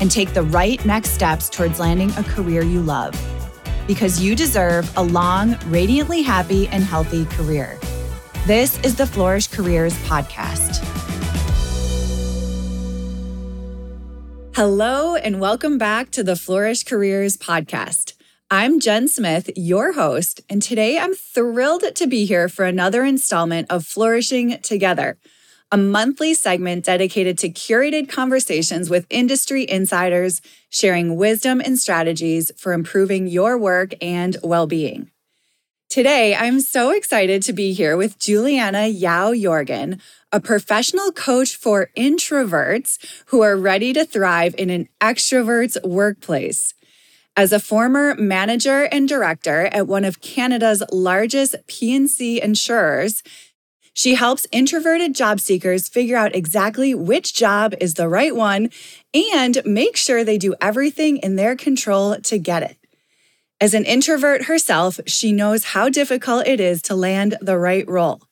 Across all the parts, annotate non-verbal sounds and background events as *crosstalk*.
and take the right next steps towards landing a career you love. Because you deserve a long, radiantly happy, and healthy career. This is the Flourish Careers Podcast. Hello, and welcome back to the Flourish Careers Podcast. I'm Jen Smith, your host, and today I'm thrilled to be here for another installment of Flourishing Together, a monthly segment dedicated to curated conversations with industry insiders sharing wisdom and strategies for improving your work and well being. Today, I'm so excited to be here with Julianna Yau Yorgan, a professional coach for introverts who are ready to thrive in an extrovert's workplace. As a former manager and director at one of Canada's largest P&C insurers, she helps introverted job seekers figure out exactly which job is the right one and make sure they do everything in their control to get it. As an introvert herself, she knows how difficult it is to land the right role.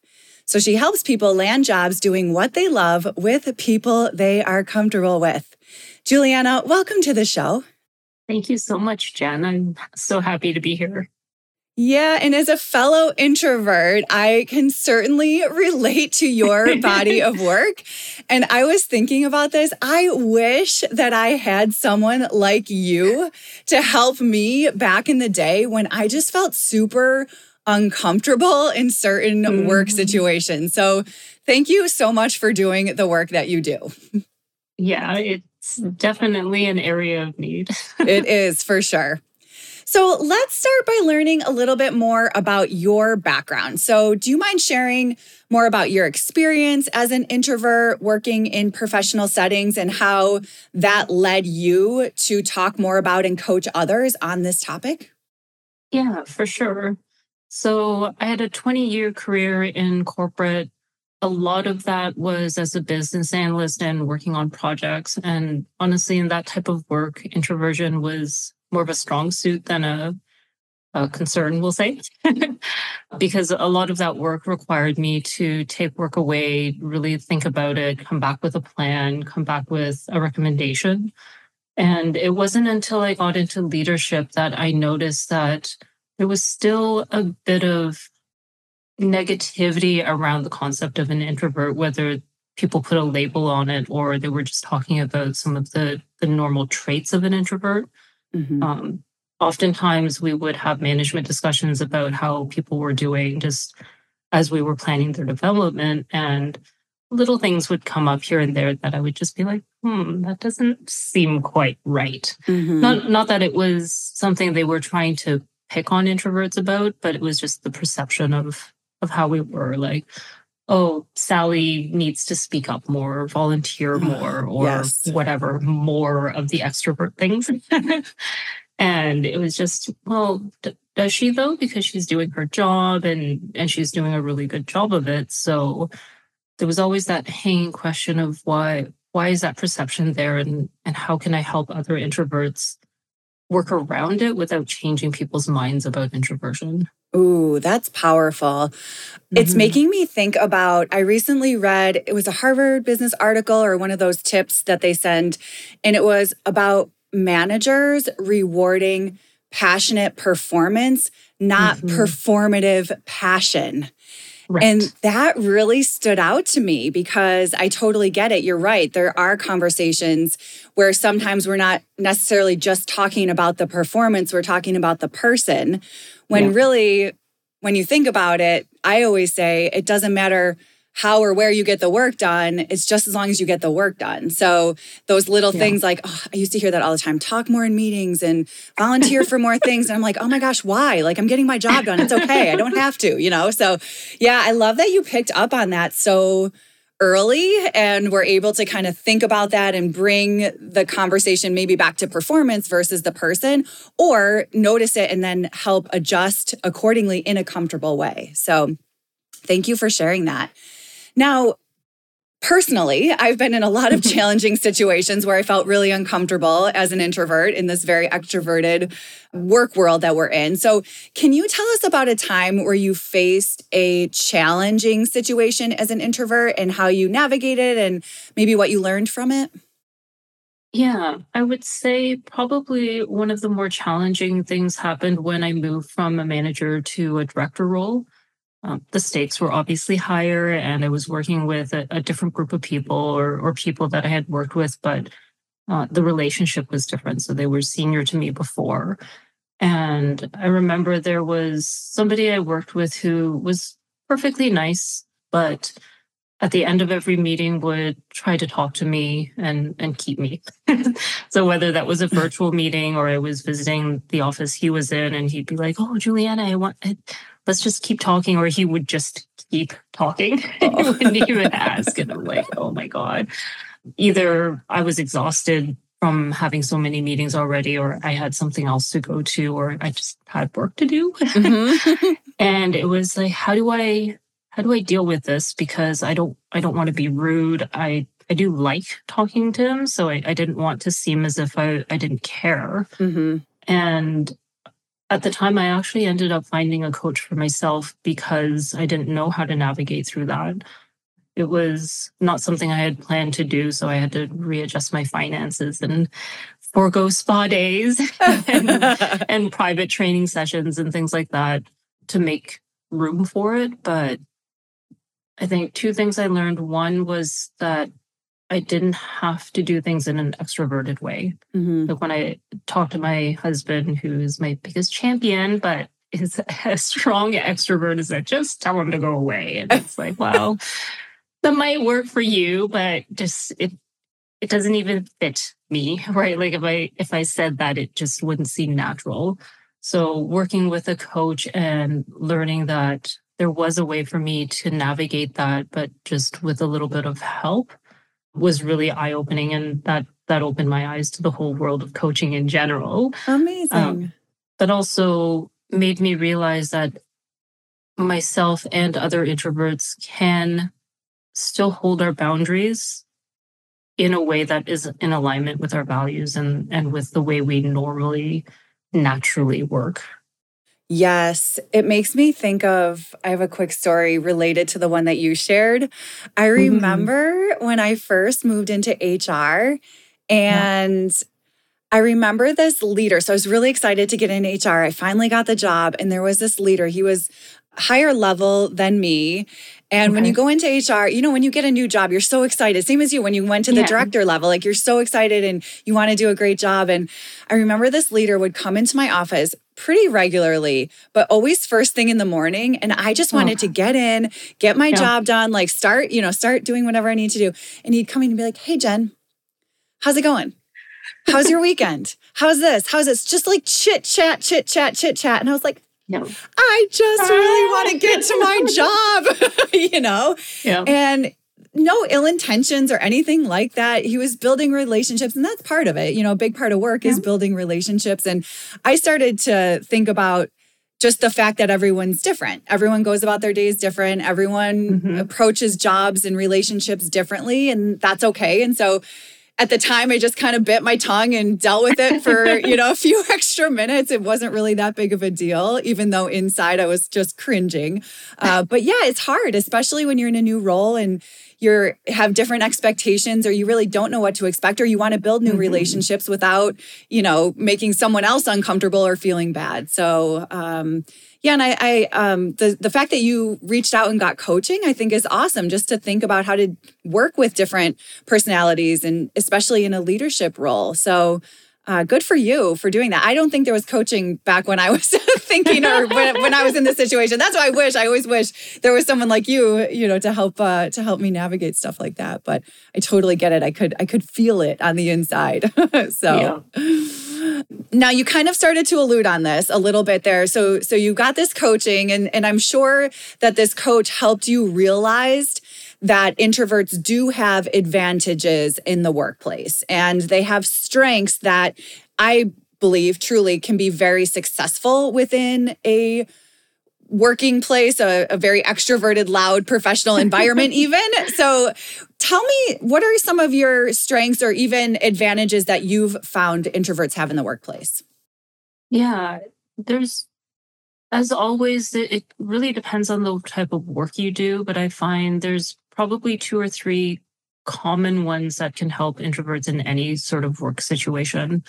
So she helps people land jobs doing what they love with people they are comfortable with. Julianna, welcome to the show. Thank you so much, Jen. I'm so happy to be here. Yeah. And as a fellow introvert, I can certainly relate to your *laughs* body of work. And I was thinking about this. I wish that I had someone like you to help me back in the day when I just felt super uncomfortable in certain mm-hmm. work situations. So thank you so much for doing the work that you do. Yeah, It's definitely an area of need. *laughs* it is for sure. So let's start by learning a little bit more about your background. So, do you mind sharing more about your experience as an introvert working in professional settings and how that led you to talk more about and coach others on this topic? Yeah, for sure. So, I had a 20 year career in corporate a lot of that was as a business analyst and working on projects. And honestly, in that type of work, introversion was more of a strong suit than a, a concern, we'll say, *laughs* because a lot of that work required me to take work away, really think about it, come back with a plan, come back with a recommendation. And it wasn't until I got into leadership that I noticed that there was still a bit of negativity around the concept of an introvert, whether people put a label on it or they were just talking about some of the, the normal traits of an introvert. Mm-hmm. Um, oftentimes, we would have management discussions about how people were doing just as we were planning their development. And little things would come up here and there that I would just be like, hmm, that doesn't seem quite right. Mm-hmm. Not, not that it was something they were trying to pick on introverts about, but it was just the perception of of how we were like oh sally needs to speak up more volunteer *sighs* more or yes. whatever more of the extrovert things. *laughs* And it was just well d- does she though? Because she's doing her job and and she's doing a really good job of it. So there was always that hanging question of why why is that perception there? And and how can i help other introverts work around it without changing people's minds about introversion Ooh, that's powerful. Mm-hmm. It's making me think about. I recently read it was a Harvard business article or one of those tips that they send, and it was about managers rewarding passionate performance, not mm-hmm. performative passion. Right. And that really stood out to me because I totally get it. You're right. There are conversations where sometimes we're not necessarily just talking about the performance, we're talking about the person. When yeah. really, when you think about it, I always say it doesn't matter how or where you get the work done. It's just as long as you get the work done. So those little yeah. things like, oh, I used to hear that all the time talk more in meetings and volunteer for more things. And I'm like, oh my gosh, why? Like, I'm getting my job done. It's okay. I don't have to, you know? So, yeah, I love that you picked up on that so early and we're able to kind of think about that and bring the conversation maybe back to performance versus the person or notice it and then help adjust accordingly in a comfortable way. So, thank you for sharing that. Now, personally, I've been in a lot of *laughs* challenging situations where I felt really uncomfortable as an introvert in this very extroverted work world that we're in. So, can you tell us about a time where you faced a challenging situation as an introvert and how you navigated and maybe what you learned from it? Yeah, I would say probably one of the more challenging things happened when I moved from a manager to a director role. Um, the stakes were obviously higher, and I was working with a, a, different group of people or, or people that I had worked with, but uh, the relationship was different. So they were senior to me before. And I remember there was somebody I worked with who was perfectly nice, but at the end of every meeting would try to talk to me and and keep me. *laughs* so whether that was a virtual meeting or I was visiting the office he was in, and he'd be like, "Oh, Julianna, I want I, let's just keep talking, or he would just keep talking. Oh. *laughs* he wouldn't even ask. And I'm like, oh my God. Either I was exhausted from having so many meetings already, or I had something else to go to, or I just had work to do. Mm-hmm. *laughs* and it was like, how do I how do I deal with this? Because I don't I don't want to be rude. I I do like talking to him, so I, I didn't want to seem as if I, I didn't care. Mm-hmm. And at the time, I actually ended up finding a coach for myself because I didn't know how to navigate through that. It was not something I had planned to do. So I had to readjust my finances and forego spa days *laughs* and, *laughs* and private training sessions and things like that to make room for it. But I think two things I learned. One was that I didn't have to do things in an extroverted way. Mm-hmm. Like when I talk to my husband, who's my biggest champion, but is *laughs* a strong extrovert, is that just tell him to go away. And it's like, *laughs* well, that might work for you, but just it it doesn't even fit me, *laughs* right? Like if I if I said that, it just wouldn't seem natural. So working with a coach and learning that there was a way for me to navigate that, but just with a little bit of help was really eye opening, and that that opened my eyes to the whole world of coaching in general. Amazing. Um, but also made me realize that myself and other introverts can still hold our boundaries in a way that is in alignment with our values and and with the way we normally naturally work Yes, it makes me think of. I have a quick story related to the one that you shared. I mm-hmm. remember mm-hmm. when I first moved into HR and yeah. I remember this leader. So I was really excited to get in HR. I finally got the job, and there was this leader. He was higher level than me. And okay. when you go into HR, you know, when you get a new job, you're so excited. Same as you when you went to the yeah. director level, like you're so excited and you want to do a great job. And I remember this leader would come into my office pretty regularly, but always first thing in the morning. And I just oh. wanted oh. to get in, get my yeah. job done, like start, you know, start doing whatever I need to do. And he'd come in and be like, hey, Jen, how's it going? How's your *laughs* weekend? How's this? How's this? Just like chit chat, chit chat, chit chat. And I was like, no. I just really want to get to my *laughs* job, *laughs* you know? Yeah. And no ill intentions or anything like that. He was building relationships, and that's part of it. You know, a big part of work yeah. is building relationships. And I started to think about just the fact that everyone's different. Everyone goes about their days different. Everyone mm-hmm. approaches jobs and relationships differently, and that's okay. And so at the time I just kind of bit my tongue and dealt with it for, *laughs* you know, a few *laughs* extra minutes. It wasn't really that big of a deal, even though inside I was just cringing. Uh, but yeah, it's hard, especially when you're in a new role and you're have different expectations or you really don't know what to expect or you want to build new mm-hmm. relationships without you know making someone else uncomfortable or feeling bad so um yeah and i i um the the fact that you reached out and got coaching i think is awesome just to think about how to work with different personalities and especially in a leadership role so uh, good for you for doing that. I don't think there was coaching back when I *laughs* was thinking or when, when, I was in this situation. That's why I wish. I always wish there was someone like you, you know, to help uh, to help me navigate stuff like that. But I totally get it. I could I could feel it on the inside. *laughs* so. Yeah. Now you kind of started to allude on this a little bit there. So so you got this coaching and and I'm sure that this coach helped you realize that introverts do have advantages in the workplace and they have strengths that I believe truly can be very successful within a working place, a, a very extroverted, loud professional *laughs* environment, even. So tell me, what are some of your strengths or even advantages that you've found introverts have in the workplace? Yeah, there's as always, it really depends on the type of work you do, but I find there's probably two or three common ones that can help introverts in any sort of work situation.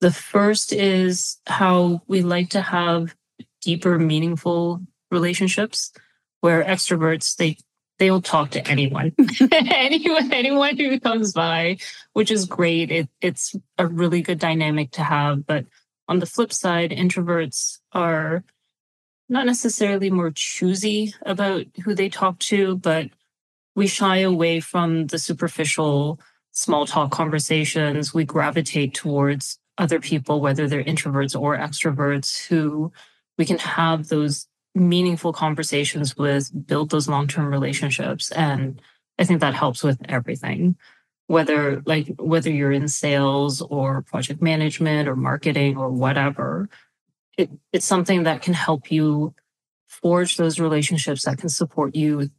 The first is how we like to have deeper, meaningful relationships where extroverts, they they'll talk to anyone, *laughs* *laughs* anyone, anyone who comes by, which is great. It, it's a really good dynamic to have. But on the flip side, introverts are not necessarily more choosy about who they talk to, but we shy away from the superficial small talk conversations. We gravitate towards other people, whether they're introverts or extroverts, who we can have those meaningful conversations with, build those long term relationships. And I think that helps with everything. Whether like whether you're in sales or project management or marketing or whatever, it, it's something that can help you forge those relationships that can support you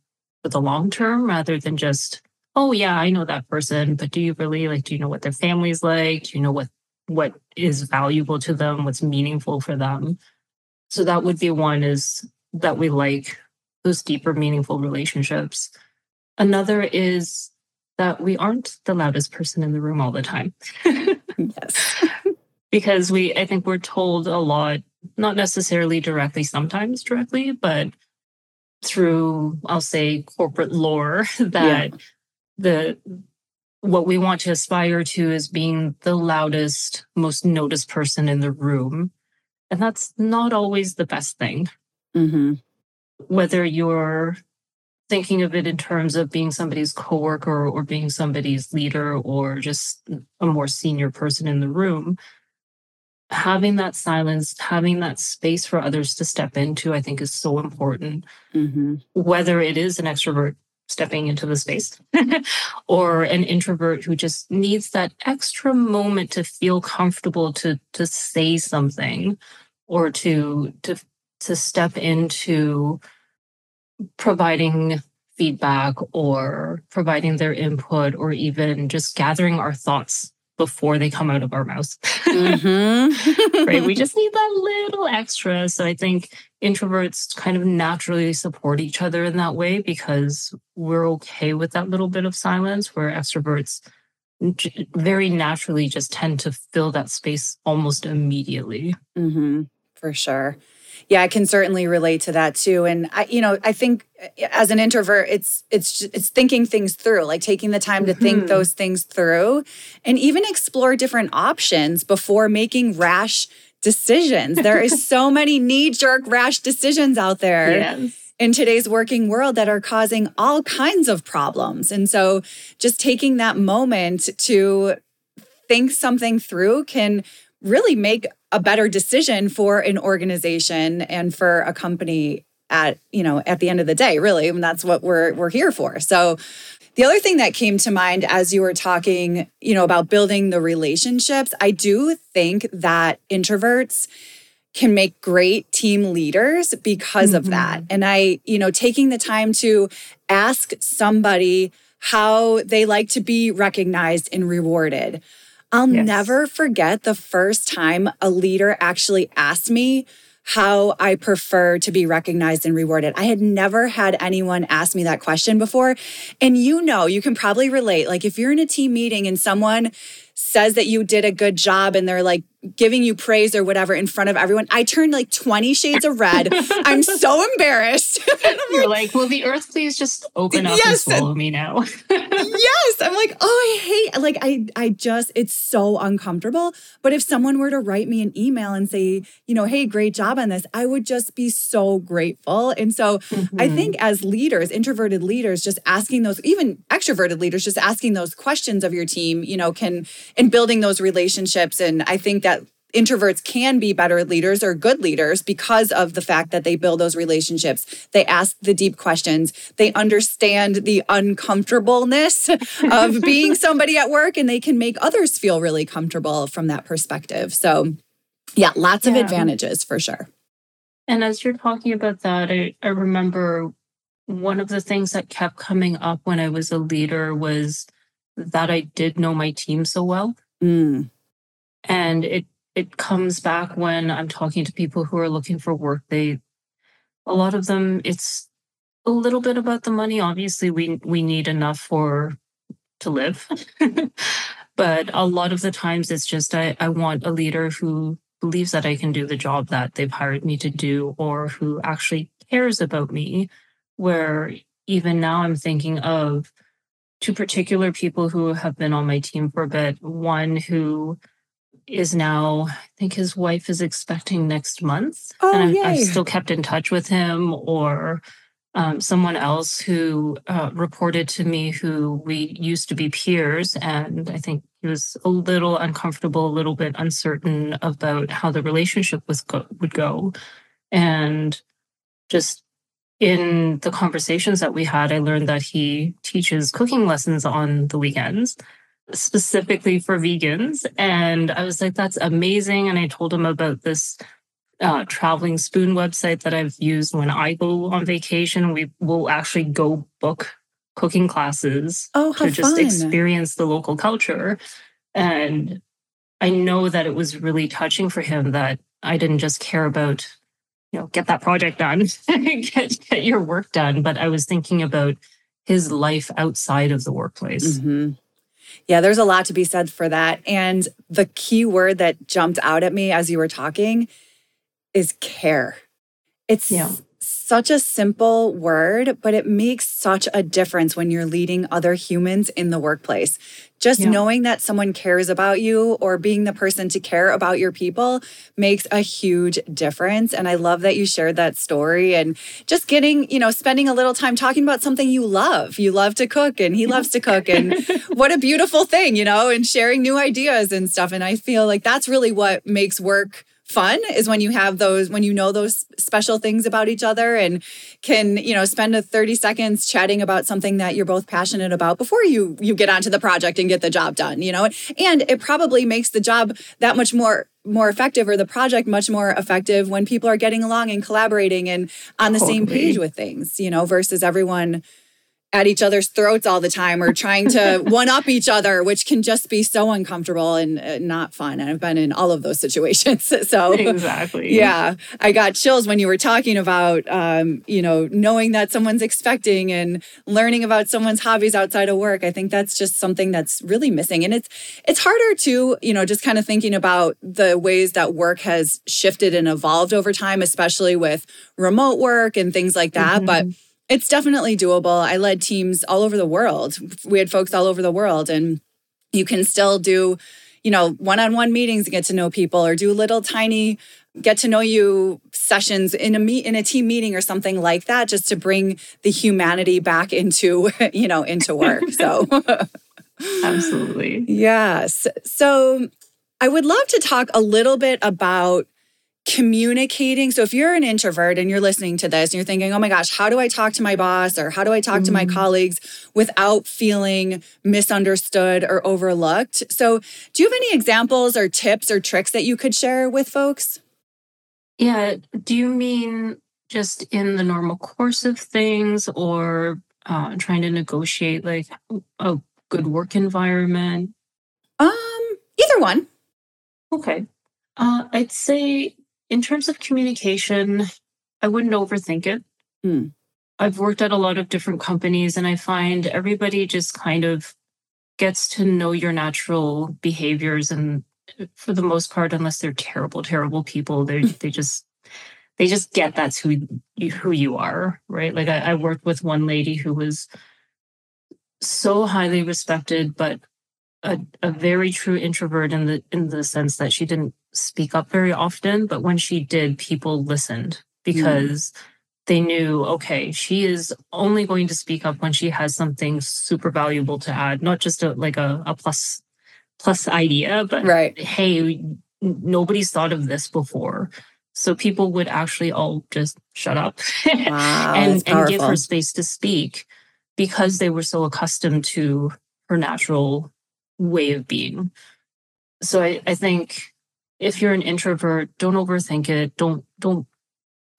for the long term rather than just, oh yeah, I know that person, but do you really like do you know what their family's like? Do you know what what is valuable to them, what's meaningful for them? So that would be one is that we like those deeper, meaningful relationships. Another is that we aren't the loudest person in the room all the time. *laughs* yes. *laughs* because we, I think we're told a lot, not necessarily directly, sometimes directly, but through I'll say corporate lore *laughs* that yeah. the what we want to aspire to is being the loudest, most noticed person in the room. And that's not always the best thing. Mm-hmm. Whether you're thinking of it in terms of being somebody's coworker or being somebody's leader or just a more senior person in the room, having that silence, having that space for others to step into, I think is so important. Mm-hmm. Whether it is an extrovert stepping into the space. *laughs* Or an introvert who just needs that extra moment to feel comfortable to to say something or to to to step into providing feedback or providing their input or even just gathering our thoughts before they come out of our mouths. Mm-hmm. *laughs* right. We just need that little extra. So I think introverts kind of naturally support each other in that way because we're okay with that little bit of silence, where extroverts very naturally just tend to fill that space almost immediately. Mm-hmm. For sure yeah, I can certainly relate to that too. And I, you know, I think eh, as an introvert, it's it's it's thinking things through, like taking the time to mm-hmm. think those things through, and even explore different options before making rash decisions. There is so *laughs* many knee jerk rash decisions out there. Yes in today's working world that are causing all kinds of problems. And so just taking that moment to think something through can really make a better decision for an organization and for a company at you know at the end of the day really and that's what we're we're here for. So the other thing that came to mind as you were talking you know about building the relationships i do think that introverts can make great team leaders because mm-hmm. of that. And i you know taking the time to ask somebody how they like to be recognized and rewarded I'll yes. never forget the first time a leader actually asked me how I prefer to be recognized and rewarded. I had never had anyone ask me that question before. And you know, you can probably relate. Like if you're in a team meeting and someone says that you did a good job and they're like giving you praise or whatever in front of everyone, I turned like 20 shades of red. *laughs* I'm so embarrassed. *laughs* You're like, will the earth please just open up yes. and swallow me now? *laughs* yes. I'm like, oh, I hate like I I just it's so uncomfortable. But if someone were to write me an email and say, you know, hey, great job on this, I would just be so grateful. And so mm-hmm. I think as leaders, introverted leaders, just asking those, even extroverted leaders, just asking those questions of your team, you know, can and building those relationships. And I think that introverts can be better leaders or good leaders because of the fact that they build those relationships. They ask the deep questions. They understand the uncomfortableness *laughs* of being somebody at work and they can make others feel really comfortable from that perspective. So, yeah, lots yeah. of advantages for sure. And as you're talking about that, I, I remember one of the things that kept coming up when I was a leader was that I did know my team so well. Mm. And it it comes back when I'm talking to people who are looking for work. They, a lot of them, it's a little bit about the money. Obviously, we we need enough for to live, *laughs* but a lot of the times it's just I, I want a leader who believes that I can do the job that they've hired me to do, or who actually cares about me. Where even now I'm thinking of two particular people who have been on my team for a bit. One who is now, I think his wife is expecting next month. Oh, and I've, I've still kept in touch with him or um, someone else who uh, reported to me who we used to be peers. And I think he was a little uncomfortable, a little bit uncertain about how the relationship was go- would go. And just in the conversations that we had, I learned that he teaches cooking lessons on the weekends specifically for vegans. And I was like, that's amazing. And I told him about this uh, traveling spoon website that I've used when I go on vacation. We will actually go book cooking classes oh, to just fun. experience the local culture. And I know that it was really touching for him that I didn't just care about, you know, get that project done, *laughs* get, get your work done, but I was thinking about his life outside of the workplace. Mm-hmm. Yeah, there's a lot to be said for that. And the key word that jumped out at me as you were talking is care. It's yeah. Such a simple word, but it makes such a difference when you're leading other humans in the workplace. Just yeah. knowing that someone cares about you or being the person to care about your people makes a huge difference. And I love that you shared that story and just getting, you know, spending a little time talking about something you love. You love to cook and he yeah. loves to cook. And *laughs* what a beautiful thing, you know, and sharing new ideas and stuff. And I feel like that's really what makes work fun is when you have those when you know those special things about each other and can you know spend a 30 seconds chatting about something that you're both passionate about before you you get onto the project and get the job done you know and it probably makes the job that much more more effective or the project much more effective when people are getting along and collaborating and on the totally. same page with things you know versus everyone at each other's throats all the time or trying to *laughs* one up each other, which can just be so uncomfortable and uh, not fun. And I've been in all of those situations. *laughs* So, exactly. Yeah. I got chills when you were talking about, um, you know, knowing that someone's expecting and learning about someone's hobbies outside of work. I think that's just something that's really missing. And it's, it's harder to, you know, just kind of thinking about the ways that work has shifted and evolved over time, especially with remote work and things like that. Mm-hmm. But it's definitely doable. I led teams all over the world. We had folks all over the world, and you can still do, you know, one on one meetings to get to know people or do little tiny get to know you sessions in a meet in a team meeting or something like that just to bring the humanity back into *laughs* you know into work so *laughs* absolutely yes so i would love to talk a little bit about communicating. So if you're an introvert and you're listening to this and you're thinking, oh my gosh, how do I talk to my boss or how do I talk mm-hmm. to my mm-hmm. colleagues without feeling misunderstood or overlooked? So do you have any examples or tips or tricks that you could share with folks? Yeah. Do you mean just in the normal course of things or uh, trying to negotiate like a good work environment? Um, either one. Okay. Uh, I'd say In terms of communication, I wouldn't overthink it. Mm. I've worked at a lot of different companies and I find everybody just kind of gets to know your natural behaviors and for the most part unless they're terrible terrible people they they just they just get that's who you, who you are right like I, I worked with one lady who was so highly respected but a, a very true introvert in the in the sense that she didn't speak up very often but when she did people listened mm. because mm they knew, okay, she is only going to speak up when she has something super valuable to add, not just a, like a, a plus plus idea, but right. hey, nobody's thought of this before. So people would actually all just shut up *laughs* wow, and, and give her space to speak because they were so accustomed to her natural way of being. So I, I think if you're an introvert, don't overthink it. Don't don't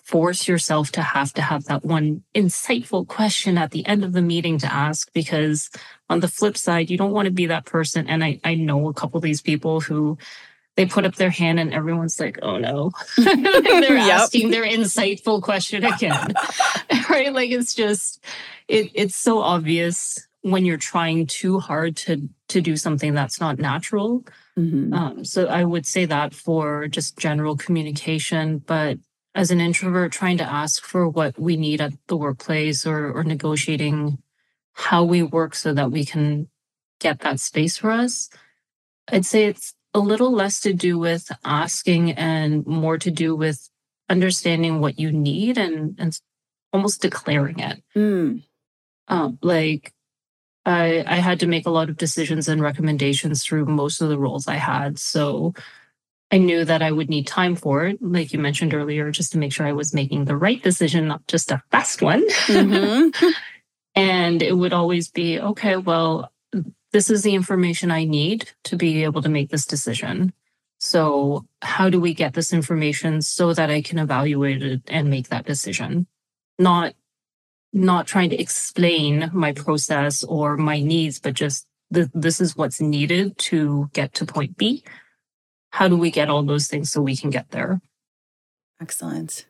force yourself to have to have that one insightful question at the end of the meeting to ask because on the flip side you don't want to be that person and i, I know a couple of these people who they put up their hand and everyone's like oh no *laughs* they're *laughs* yep. asking their insightful question again *laughs* right like it's just it, it's so obvious when you're trying too hard to to do something that's not natural mm-hmm. um, so i would say that for just general communication but as an introvert trying to ask for what we need at the workplace or, or negotiating how we work so that we can get that space for us, I'd say it's a little less to do with asking and more to do with understanding what you need and, and almost declaring it. Mm. Um, like I, I had to make a lot of decisions and recommendations through most of the roles I had. So I knew that I would need time for it, like you mentioned earlier, just to make sure I was making the right decision, not just a fast one. Mm-hmm. *laughs* and it would always be okay, well, this is the information I need to be able to make this decision. So, how do we get this information so that I can evaluate it and make that decision? Not not trying to explain my process or my needs, but just the, this is what's needed to get to point B how do we get all those things so we can get there? Excellent.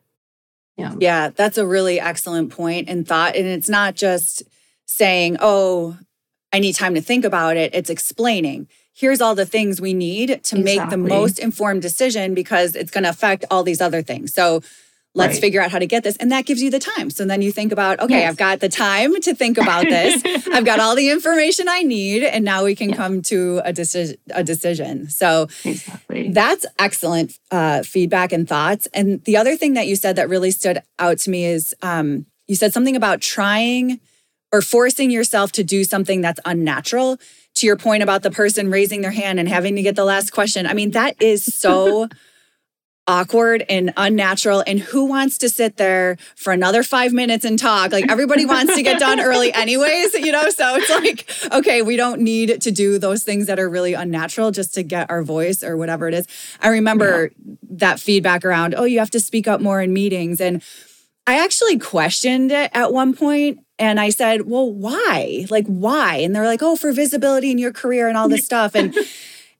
Yeah. Yeah, that's a really excellent point and thought. And it's not just saying, oh, I need time to think about it. It's explaining, here's all the things we need to exactly. make the most informed decision because it's going to affect all these other things. So let's right. figure out how to get this. And that gives you the time. So then you think about okay yes. i've got the time to think about this. *laughs* I've got all the information i need. And now we can come to a decision a decision. So exactly. that's excellent uh, feedback and thoughts. And the other thing that you said that really stood out to me is um, you said something about trying or forcing yourself to do something that's unnatural. To your point about the person raising their hand and having to get the last question i mean that is so *laughs* awkward and unnatural. And who wants to sit there for another five minutes and talk? Like everybody wants to get done early, *laughs* anyways, you know? So it's like, okay, we don't need to do those things that are really unnatural just to get our voice or whatever it is. I remember yeah. that feedback around, oh, you have to speak up more in meetings. And I actually questioned it at one point and I said, well, why? Like, why? And they're like, oh, for visibility in your career and all this *laughs* stuff. And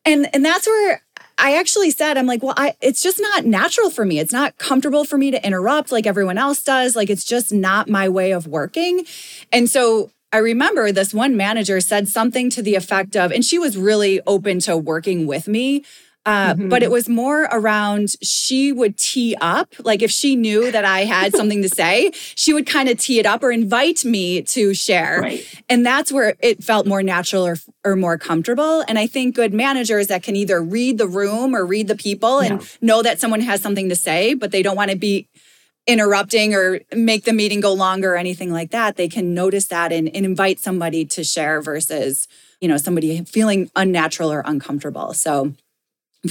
and and that's where I actually said, I'm like, well, I it's just not natural for me. It's not comfortable for me to interrupt like everyone else does. Like it's just not my way of working. And so I remember this one manager said something to the effect of, and she was really open to working with me. Uh, mm-hmm. But it was more around she would tee up. Like if she knew that I had *laughs* something to say, she would kind of tee it up or invite me to share. Right. And that's where it felt more natural or, or more comfortable. And I think good managers that can either read the room or read the people and know that someone has something to say, but they don't want to be interrupting or make the meeting go longer or anything like that, they can notice that and, and invite somebody to share versus, you know, somebody feeling unnatural or uncomfortable. So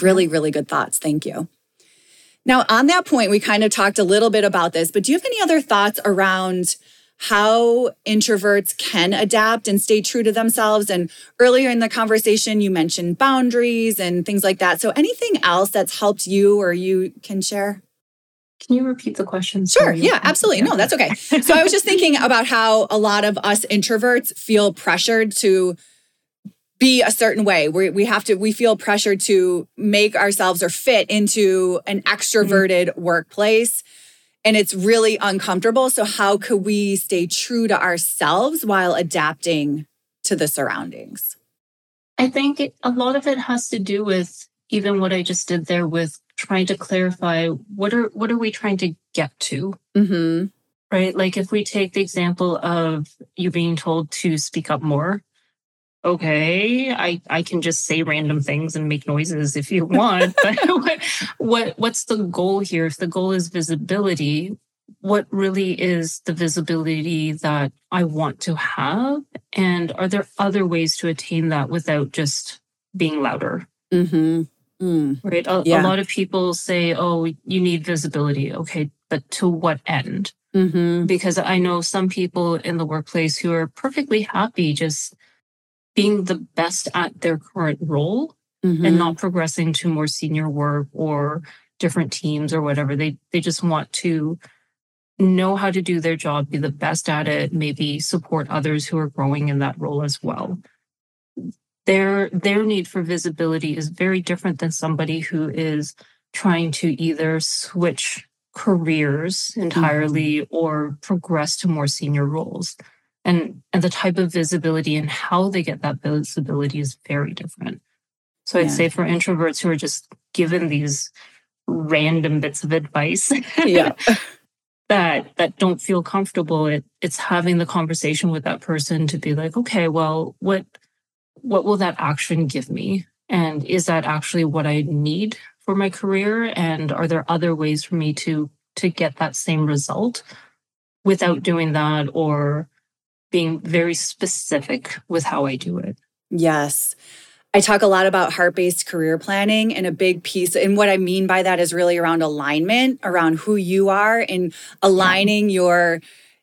Really, really good thoughts. Thank you. Now, on that point, we kind of talked a little bit about this, but do you have any other thoughts around how introverts can adapt and stay true to themselves? And earlier in the conversation, you mentioned boundaries and things like that. So, anything else that's helped you or you can share? Can you repeat the question? Sure. Yeah, absolutely. No, that's okay. So, I was just thinking about how a lot of us introverts feel pressured to be a certain way. We we have to we feel pressure to make ourselves or fit into an extroverted mm-hmm. workplace and it's really uncomfortable. So how could we stay true to ourselves while adapting to the surroundings? I think it, a lot of it has to do with even what I just did there with trying to clarify what are what are we trying to get to? Mm-hmm. Right? Like if we take the example of you being told to speak up more, okay, I, I can just say random things and make noises if you want. but *laughs* what, what what's the goal here? If the goal is visibility, what really is the visibility that I want to have? And are there other ways to attain that without just being louder? Mm-hmm. Mm. Right. A, yeah. a, lot of people say, oh, you need visibility. Okay. But to what end? Mm-hmm. Because I know some people in the workplace who are perfectly happy just being the best at their current role mm-hmm. and not progressing to more senior work or different teams or whatever. They they just want to know how to do their job, be the best at it, maybe support others who are growing in that role as well. Their their need for visibility is very different than somebody who is trying to either switch careers entirely mm-hmm. or progress to more senior roles and and the type of visibility and how they get that visibility is very different. So i'd say for introverts who are just given these random bits of advice yeah. *laughs* that that don't feel comfortable it it's having the conversation with that person to be like okay well what what will that action give me? And is that actually what i need for my career? And are there other ways for me to to get that same result without doing that or being very specific with how I do it. Yes. I talk a lot about heart based career planning, and a big piece, and what I mean by that is really around alignment, around who you are, and aligning your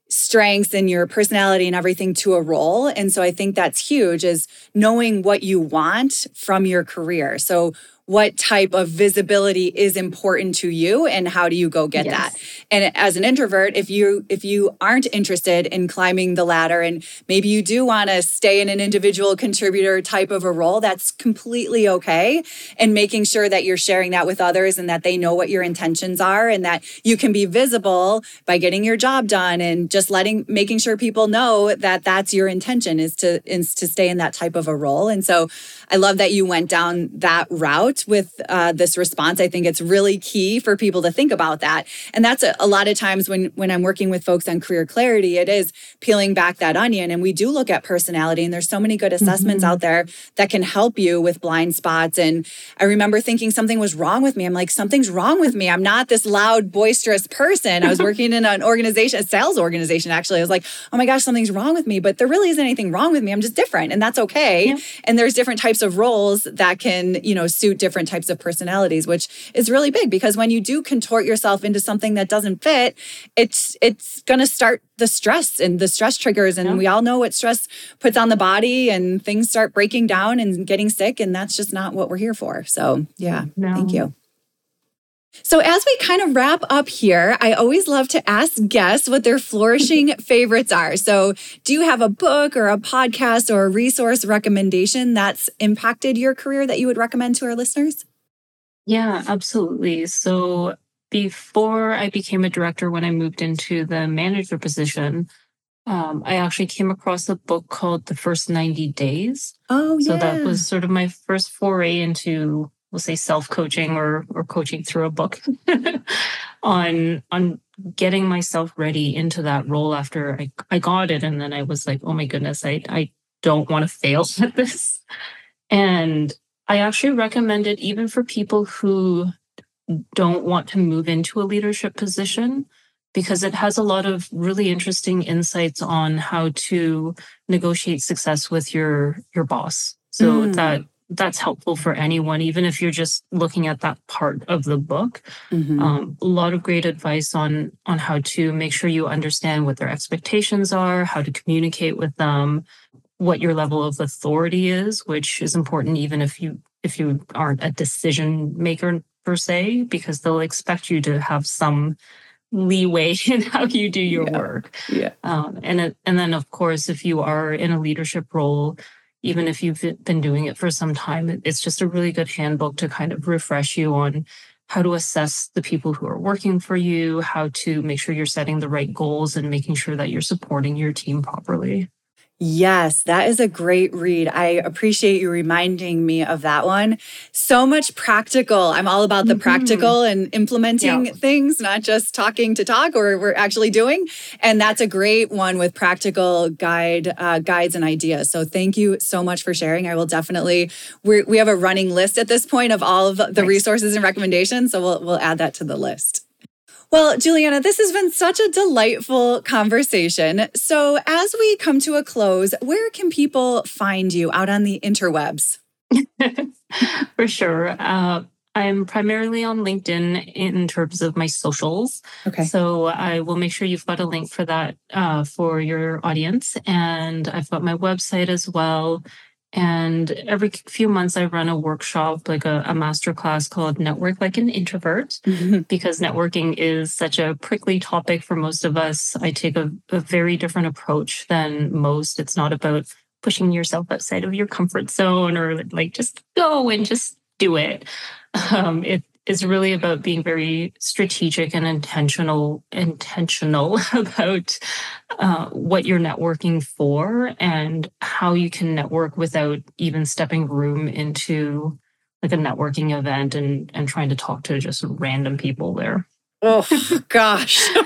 strengths and your personality and everything to a role. And so I think that's huge is knowing what you want from your career. So what type of visibility is important to you and how do you go get yes. that and as an introvert if you if you aren't interested in climbing the ladder and maybe you do want to stay in an individual contributor type of a role that's completely okay. And making sure that you're sharing that with others and that they know what your intentions are and that you can be visible by getting your job done and just letting making sure people know that that's your intention is to is to stay in that type of a role. And so i love that you went down that route out with uh, this response. I think it's really key for people to think about that. And that's a, a lot of times when when I'm working with folks on career clarity, it is peeling back that onion. And we do look at personality, and there's so many good assessments mm-hmm. out there that can help you with blind spots. And I remember thinking something was wrong with me. I'm like, something's wrong with me. I'm not this loud, boisterous person. I was *laughs* working in an organization, a sales organization, actually. I was like, oh my gosh, something's wrong with me. But there really isn't anything wrong with me. I'm just different. And that's okay. Yeah. And there's different types of roles that can, you know, suit different types of personalities, which is really big because when you do contort yourself into something that doesn't fit, it's it's going to start the stress and the stress triggers and yeah. we all know what stress puts on the body and things start breaking down and getting sick and that's just not what we're here for. So, yeah. No. Thank you. So, as we kind of wrap up here, I always love to ask guests what their flourishing *laughs* favorites are. So, do you have a book or a podcast or a resource recommendation that's impacted your career that you would recommend to our listeners? Yeah, absolutely. So before I became a director, when I moved into the manager position, um, I actually came across a book called The First 90 Days. Oh, yeah. So that was sort of my first foray into, we'll say, self coaching or, or coaching through a book *laughs* on, on getting myself ready into that role after I, I got it. And then I was like, oh my goodness, I, I don't want to fail *laughs* at this. And I actually recommend it even for people who don't want to move into a leadership position because it has a lot of really interesting insights on how to negotiate success with your your boss. So mm. that that's helpful for anyone, even if you're just looking at that part of the book. Mm-hmm. Um, a lot of great advice on on how to make sure you understand what their expectations are, how to communicate with them, what your level of authority is, which is important even if you if you aren't a decision maker per se, because they'll expect you to have some leeway *laughs* in how you do your yeah. work. Yeah. Um, and it, and then of course, if you are in a leadership role, even if you've been doing it for some time. It's just a really good handbook to kind of refresh you on how to assess the people who are working for you, how to make sure you're setting the right goals and making sure that you're supporting your team properly. Yes, that is a great read. I appreciate you reminding me of that one. So much practical. I'm all about the mm-hmm. practical and implementing yeah. things, not just talking to talk or we're actually doing. And that's a great one with practical guide uh, guides and ideas. So thank you so much for sharing. I will definitely we we have a running list at this point of all of the nice. resources and recommendations. So we'll we'll add that to the list. Well, Julianna, this has been such a delightful conversation. So, as we come to a close, where can people find you out on the interwebs? *laughs* For sure. Uh, I'm primarily on LinkedIn in terms of my socials. Okay. So I will make sure you've got a link for that uh, for your audience. And I've got my website as well. And every few months, I run a workshop, like a, a master class called Network Like an Introvert, mm-hmm. because networking is such a prickly topic for most of us. I take a, a very different approach than most. It's not about pushing yourself outside of your comfort zone or like just go and just do it. Um, it is really about being very strategic and intentional intentional *laughs* about uh, what you're networking for and how you can network without even stepping room into like a networking event and and trying to talk to just random people there. Oh gosh. *laughs*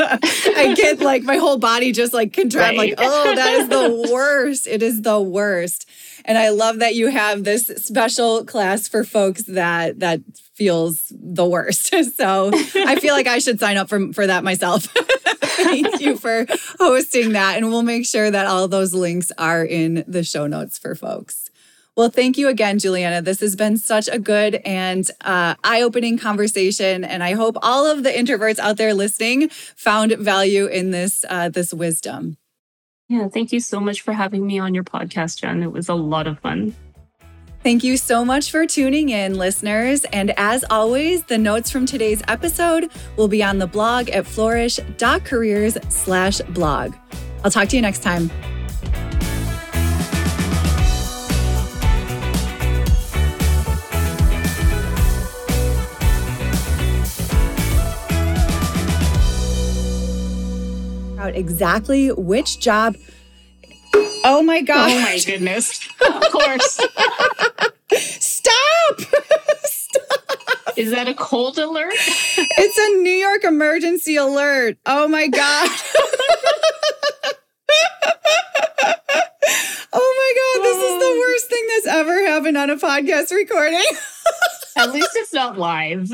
I get like my whole body just like contract right. like oh that is the *laughs* worst. It is the worst and I love that you have this special class for folks that that feels the worst. *laughs* So I feel like I should sign up for, for that myself. *laughs* Thank you for hosting that. And we'll make sure that all those links are in the show notes for folks. Well, thank you again, Julianna. This has been such a good and uh, eye opening conversation. And I hope all of the introverts out there listening found value in this, uh, this wisdom. Yeah, thank you so much for having me on your podcast, Jen. It was a lot of fun. Thank you so much for tuning in, listeners. And as always, the notes from today's episode will be on the blog at flourish.careers slash blog. I'll talk to you next time. Out exactly which job. Oh my God. Oh my goodness. *laughs* of course. Stop. *laughs* Stop. Is that a cold alert? it's a New York emergency alert. Oh my God. *laughs* oh my God. This is the oh. worst thing that's ever happened on a podcast recording. At least it's not live.